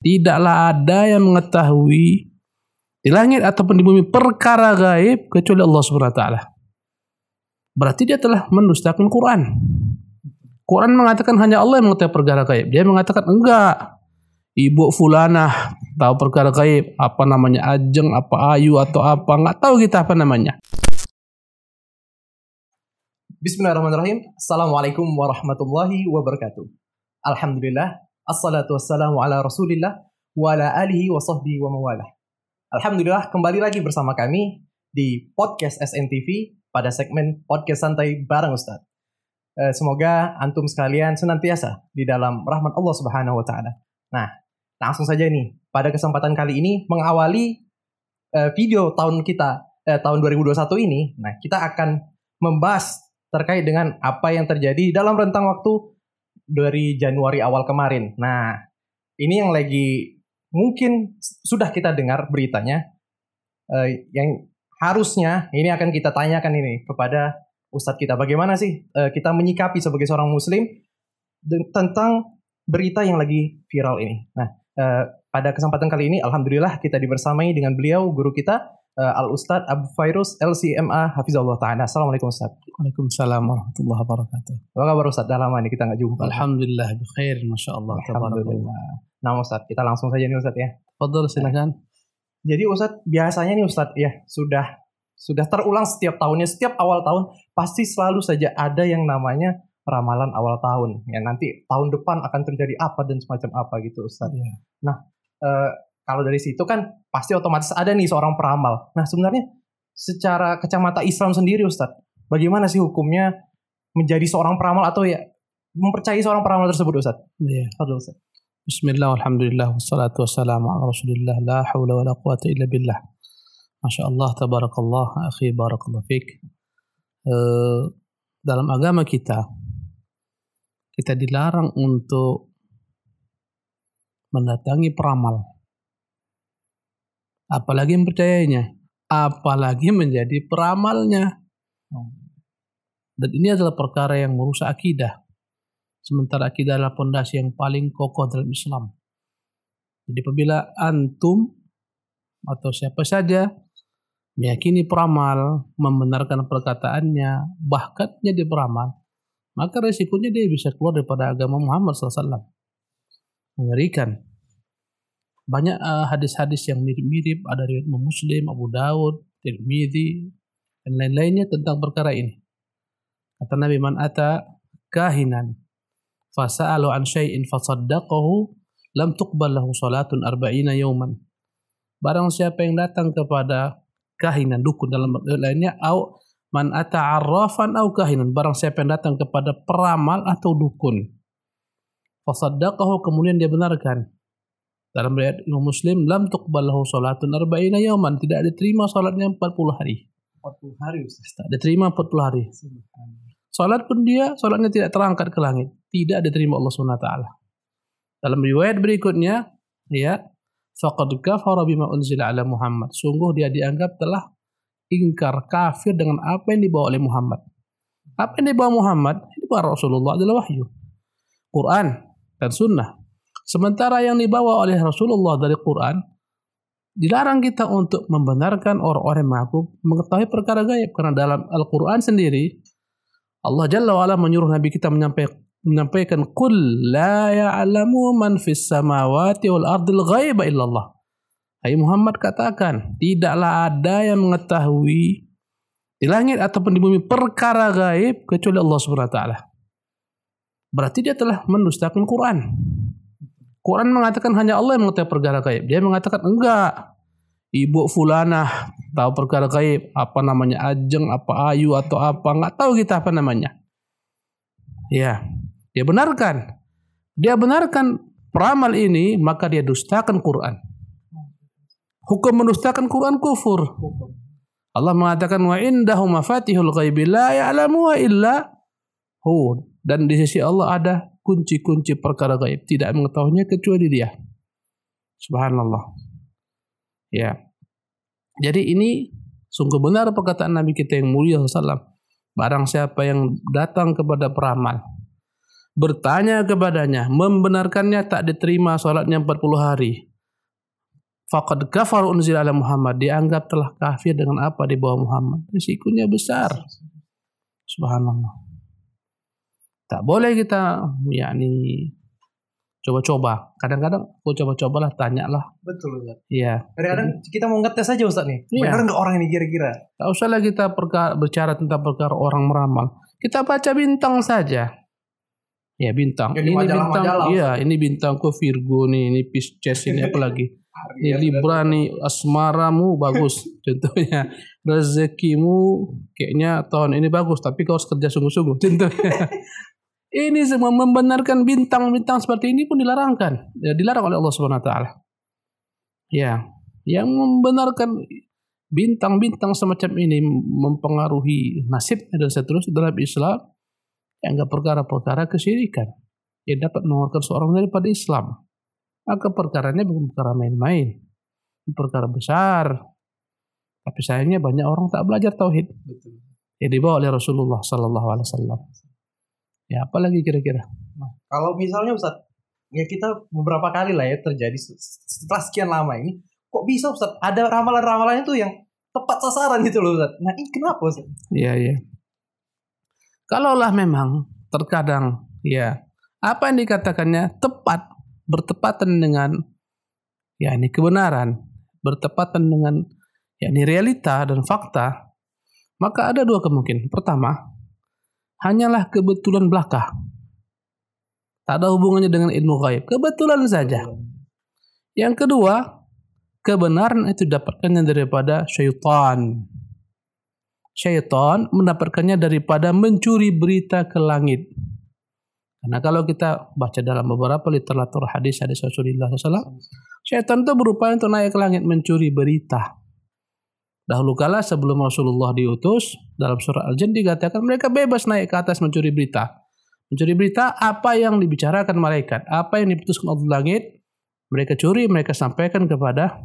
Tidaklah ada yang mengetahui di langit ataupun di bumi perkara gaib kecuali Allah Subhanahu wa taala. Berarti dia telah mendustakan Quran. Quran mengatakan hanya Allah yang mengetahui perkara gaib. Dia mengatakan enggak. Ibu fulanah tahu perkara gaib, apa namanya Ajeng, apa Ayu atau apa, enggak tahu kita apa namanya. Bismillahirrahmanirrahim. Assalamualaikum warahmatullahi wabarakatuh. Alhamdulillah. Assalatu wassalamu ala rasulillah wa ala alihi wa sahbihi wa mawalah. Alhamdulillah kembali lagi bersama kami di podcast SNTV pada segmen podcast santai bareng Ustadz. Eh, semoga antum sekalian senantiasa di dalam rahmat Allah Subhanahu wa taala. Nah, langsung saja nih pada kesempatan kali ini mengawali eh, video tahun kita eh, tahun 2021 ini, nah kita akan membahas terkait dengan apa yang terjadi dalam rentang waktu dari Januari awal kemarin. Nah, ini yang lagi mungkin sudah kita dengar beritanya eh, yang harusnya ini akan kita tanyakan ini kepada ustadz kita bagaimana sih eh, kita menyikapi sebagai seorang muslim tentang berita yang lagi viral ini. Nah, eh, pada kesempatan kali ini alhamdulillah kita dibersamai dengan beliau guru kita uh, Al Ustadz Abu Fairuz LCMA Hafizullah Ta'ala. Assalamualaikum Ustaz. Waalaikumsalam warahmatullahi wabarakatuh. Apa kabar Ustaz? Dah lama nih kita nggak jumpa. Alhamdulillah bikhair, Masya Allah. Alhamdulillah. Nah Ustaz, kita langsung saja nih Ustaz ya. Fadol silakan. Jadi Ustaz, biasanya nih Ustaz ya sudah sudah terulang setiap tahunnya, setiap awal tahun pasti selalu saja ada yang namanya ramalan awal tahun. Ya nanti tahun depan akan terjadi apa dan semacam apa gitu Ustaz. Iya. Nah, eh, kalau dari situ kan pasti otomatis ada nih seorang peramal. Nah sebenarnya secara kacamata Islam sendiri Ustadz, bagaimana sih hukumnya menjadi seorang peramal atau ya mempercayai seorang peramal tersebut Ustadz? Iya. Fadl Ustadz. Bismillah, alhamdulillah, wassalatu wassalamu ala rasulillah, la hawla wa la quwata illa billah. Masya Allah, tabarakallah, akhi barakallah fik. Eh, dalam agama kita, kita dilarang untuk mendatangi peramal. Apalagi mempercayainya. Apalagi menjadi peramalnya. Dan ini adalah perkara yang merusak akidah. Sementara akidah adalah pondasi yang paling kokoh dalam Islam. Jadi apabila antum atau siapa saja meyakini peramal, membenarkan perkataannya, bahkan jadi peramal, maka resikonya dia bisa keluar daripada agama Muhammad SAW. Mengerikan. Banyak uh, hadis-hadis yang mirip-mirip, ada riwayat Muslim, Abu Dawud, Tirmidzi, dan lain-lainnya tentang perkara ini. Kata Nabi man ata kahinan fasa'alu an syai'in fasaddaqahu lam tuqbal lahu salatun arba'ina yawman. Barang siapa yang datang kepada kahinan dukun dalam lainnya au man ata arrafan au kahinan barang siapa yang datang kepada peramal atau dukun fasaddaqahu kemudian dia benarkan dalam riwayat Imam Muslim lam tuqbal lahu salatun arba'ina yawman tidak diterima salatnya 40 hari 40 hari Ustaz. tak diterima 40 hari Salat pun dia, salatnya tidak terangkat ke langit. Tidak diterima Allah SWT. Dalam riwayat berikutnya, ya, faqad kafara bima unzila ala Muhammad. Sungguh dia dianggap telah ingkar kafir dengan apa yang dibawa oleh Muhammad. Apa yang dibawa Muhammad? Ini dibawa Rasulullah adalah wahyu. Quran dan sunnah. Sementara yang dibawa oleh Rasulullah dari Quran, dilarang kita untuk membenarkan orang-orang yang mengaku mengetahui perkara gaib. Karena dalam Al-Quran sendiri, Allah Jalla wa'ala menyuruh Nabi kita menyampaikan qul la ya'lamu man fis samawati wal ardil ghaiba illallah. Hai Muhammad katakan, tidaklah ada yang mengetahui di langit ataupun di bumi perkara gaib kecuali Allah Subhanahu wa taala. Berarti dia telah mendustakan Quran. Quran mengatakan hanya Allah yang mengetahui perkara gaib. Dia mengatakan enggak. Ibu fulanah tahu perkara gaib, apa namanya Ajeng, apa Ayu atau apa, nggak tahu kita apa namanya. Ya, dia benarkan. Dia benarkan peramal ini, maka dia dustakan Quran. Hukum mendustakan Quran kufur. Allah mengatakan wa indahu mafatihul ghaibi la ya'lamuha illa hu. Dan di sisi Allah ada kunci-kunci perkara gaib, tidak mengetahuinya kecuali Dia. Subhanallah. Ya. Jadi ini sungguh benar perkataan Nabi kita yang mulia SAW. Barang siapa yang datang kepada peramal bertanya kepadanya, membenarkannya tak diterima sholatnya 40 hari. Faqad kafar unzil ala Muhammad. Dianggap telah kafir dengan apa di bawah Muhammad. Risikonya besar. Subhanallah. Tak boleh kita yakni coba-coba. Kadang-kadang aku coba-cobalah, tanyalah. Betul Ustaz. Iya. Kadang-kadang kita mau ngetes aja Ustaz nih. Iya. Benar nggak orang ini kira-kira? Tak usahlah kita perka- bicara tentang perkara orang meramal. Kita baca bintang saja. Ya bintang. Yang di ini majalah-majalah, bintang. Iya, ini bintangku Virgo nih, ini Pisces ini apa lagi? Ini Libra nih, asmaramu bagus. Contohnya rezekimu kayaknya tahun ini bagus, tapi kau harus kerja sungguh-sungguh. Contohnya. Ini semua membenarkan bintang-bintang seperti ini pun dilarangkan. Ya, dilarang oleh Allah Subhanahu wa taala. Ya, yang membenarkan bintang-bintang semacam ini mempengaruhi nasibnya dan seterusnya dalam Islam dianggap perkara-perkara kesyirikan yang dapat mengeluarkan seorang daripada Islam. Maka perkaranya bukan perkara main-main. Perkara besar. Tapi sayangnya banyak orang tak belajar tauhid. Betul. Yang dibawa oleh Rasulullah sallallahu alaihi wasallam. Ya, apalagi kira-kira? Nah, kalau misalnya Ustaz, ya kita beberapa kali lah ya terjadi se- setelah sekian lama ini, kok bisa Ustaz ada ramalan-ramalannya tuh yang tepat sasaran gitu loh Ustaz. Nah, ini kenapa Ustaz? Iya, iya. Kalaulah memang terkadang ya apa yang dikatakannya tepat bertepatan dengan ya ini kebenaran, bertepatan dengan ya ini realita dan fakta, maka ada dua kemungkinan. Pertama, hanyalah kebetulan belaka. Tak ada hubungannya dengan ilmu gaib, kebetulan saja. Yang kedua, kebenaran itu dapatkannya daripada syaitan. Syaitan mendapatkannya daripada mencuri berita ke langit. Karena kalau kita baca dalam beberapa literatur hadis-hadis Rasulullah SAW, syaitan itu berupaya untuk naik ke langit mencuri berita. Dahulu kala sebelum Rasulullah diutus, dalam surah Al-Jin dikatakan mereka bebas naik ke atas mencuri berita. Mencuri berita apa yang dibicarakan malaikat, apa yang diputuskan Allah di langit, mereka curi, mereka sampaikan kepada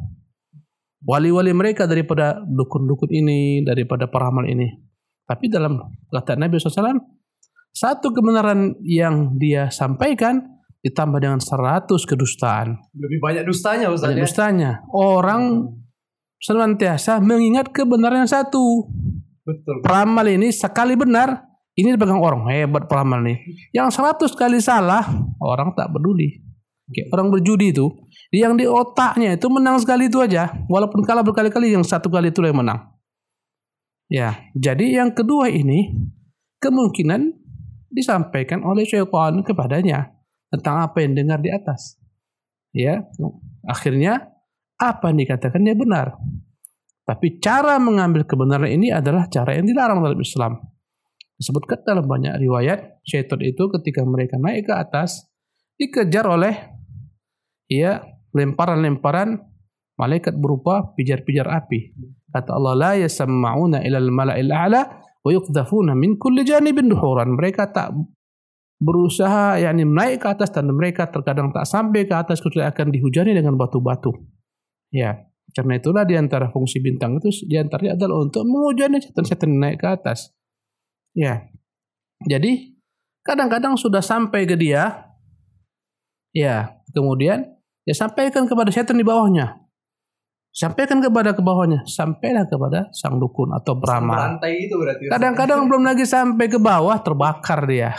wali-wali mereka daripada dukun-dukun ini, daripada peramal ini. Tapi dalam kata Nabi SAW, satu kebenaran yang dia sampaikan ditambah dengan seratus kedustaan. Lebih banyak dustanya Ustaz Banyak ya. dustanya. Orang senantiasa mengingat kebenaran yang satu. Betul. Peramal ini sekali benar, ini dipegang orang. Hebat peramal nih. Yang seratus kali salah, orang tak peduli. Kayak orang berjudi itu, yang di otaknya itu menang sekali itu aja, walaupun kalah berkali-kali, yang satu kali itu yang menang. Ya, jadi yang kedua ini kemungkinan disampaikan oleh syaitan kepadanya tentang apa yang dengar di atas. Ya, akhirnya apa yang dikatakannya benar. Tapi cara mengambil kebenaran ini adalah cara yang dilarang dalam Islam. Disebutkan dalam banyak riwayat, syaitan itu ketika mereka naik ke atas dikejar oleh ya lemparan-lemparan malaikat berupa pijar-pijar api. Kata Allah, la yasamma'una ilal mala'il a'la wa yuqdhafuna min kulli janibin duhuran. Mereka tak berusaha yakni naik ke atas dan mereka terkadang tak sampai ke atas kecuali akan dihujani dengan batu-batu. Ya, karena itulah di antara fungsi bintang itu di antaranya adalah untuk menghujani setan-setan naik ke atas. Ya. Jadi kadang-kadang sudah sampai ke dia ya, kemudian ya sampaikan kepada setan di bawahnya. Sampaikan kepada ke bawahnya, sampailah kepada sang dukun atau itu berarti. Ustaz. Kadang-kadang belum lagi sampai ke bawah terbakar dia.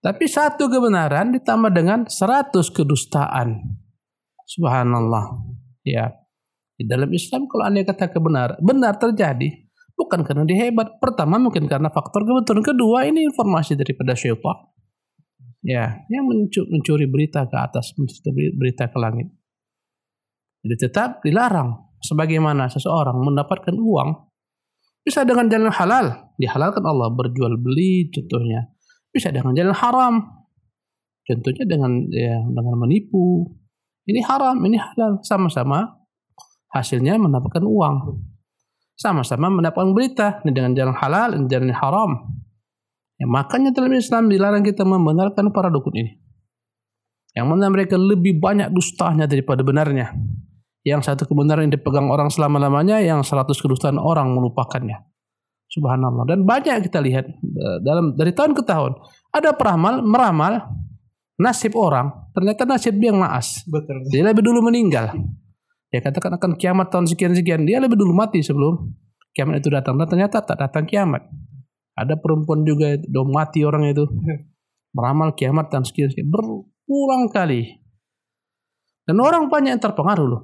Tapi satu kebenaran ditambah dengan seratus kedustaan. Subhanallah. Ya. Di dalam Islam kalau anda kata kebenar, benar terjadi. Bukan karena dia hebat. Pertama mungkin karena faktor kebetulan. Kedua ini informasi daripada syaitan. Ya, yang mencu- mencuri berita ke atas, mencuri berita ke langit. Jadi tetap dilarang. Sebagaimana seseorang mendapatkan uang bisa dengan jalan halal, dihalalkan Allah berjual beli contohnya. Bisa dengan jalan haram. Contohnya dengan ya, dengan menipu. Ini haram, ini halal, sama-sama hasilnya mendapatkan uang. Sama-sama mendapatkan berita ini dengan jalan halal, ini jalan haram. Ya, makanya dalam Islam dilarang kita membenarkan para dukun ini. Yang mana mereka lebih banyak dustanya daripada benarnya. Yang satu kebenaran yang dipegang orang selama-lamanya, yang seratus kedustaan orang melupakannya. Subhanallah. Dan banyak kita lihat eh, dalam dari tahun ke tahun Ada peramal meramal nasib orang, ternyata nasib dia yang naas. Betul. Dia lebih dulu meninggal. Dia katakan akan kiamat tahun sekian-sekian. Dia lebih dulu mati sebelum kiamat itu datang. Dan ternyata tak datang kiamat. Ada perempuan juga dong mati orang itu. Meramal kiamat tahun sekian-sekian. Berulang kali. Dan orang banyak yang terpengaruh loh.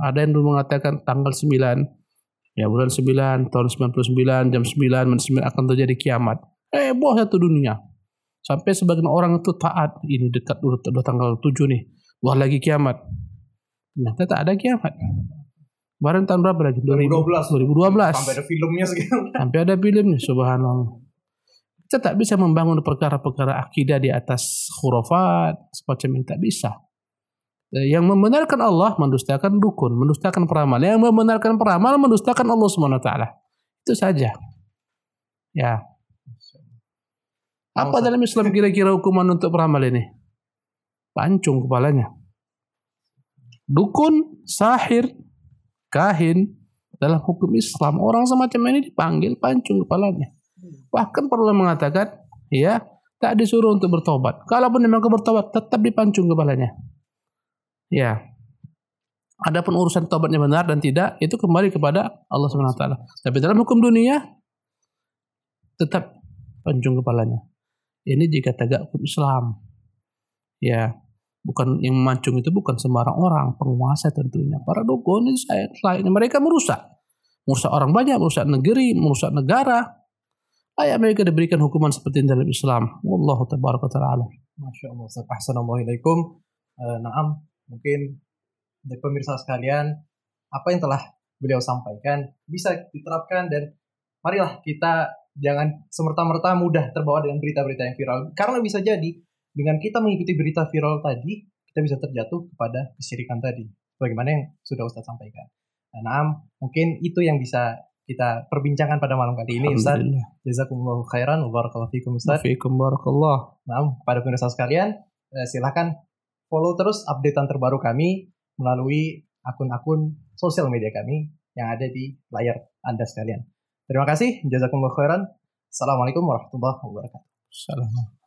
Ada yang dulu mengatakan tanggal 9. Ya bulan 9 tahun 99 jam 9 menit 9 akan terjadi kiamat. Eh boh satu dunia. Sampai sebagian orang itu taat. Ini dekat udah, tanggal 7 nih. Wah lagi kiamat. Ternyata tak ada kiamat. Kemarin tahun berapa lagi? 2012. 2012. Sampai ada filmnya sekarang. Sampai ada filmnya, subhanallah. Kita tak bisa membangun perkara-perkara akidah di atas khurafat, semacam ini tak bisa. Yang membenarkan Allah mendustakan dukun, mendustakan peramal. Yang membenarkan peramal mendustakan Allah Subhanahu wa taala. Itu saja. Ya. Apa dalam Islam kira-kira hukuman untuk peramal ini? Pancung kepalanya. Dukun, sahir, kahin dalam hukum Islam orang semacam ini dipanggil pancung kepalanya. Bahkan perlu mengatakan, ya tak disuruh untuk bertobat. Kalaupun memang bertobat, tetap dipancung kepalanya. Ya. Adapun urusan tobatnya benar dan tidak itu kembali kepada Allah Subhanahu wa taala. Tapi dalam hukum dunia tetap pancung kepalanya. Ini jika tegak hukum Islam. Ya, bukan yang memancung itu bukan sembarang orang, penguasa tentunya. Para dukun saya lainnya mereka merusak. Merusak orang banyak, merusak negeri, merusak negara. Ayat mereka diberikan hukuman seperti dalam Islam. Wallahu tabaraka taala. Masya Allah. Assalamualaikum. Uh, naam, mungkin dari pemirsa sekalian, apa yang telah beliau sampaikan bisa diterapkan dan marilah kita jangan semerta-merta mudah terbawa dengan berita-berita yang viral. Karena bisa jadi dengan kita mengikuti berita viral tadi, kita bisa terjatuh kepada kesyirikan tadi. Bagaimana yang sudah Ustaz sampaikan. Nah, mungkin itu yang bisa kita perbincangkan pada malam kali ini Ustaz. Jazakumullah khairan wa barakallahu fikum Ustaz. Fikum barakallah. Nah, pada pemirsa sekalian, eh, silakan follow terus updatean terbaru kami melalui akun-akun sosial media kami yang ada di layar Anda sekalian. Terima kasih. Jazakumullah khairan. Assalamualaikum warahmatullahi wabarakatuh. Salam.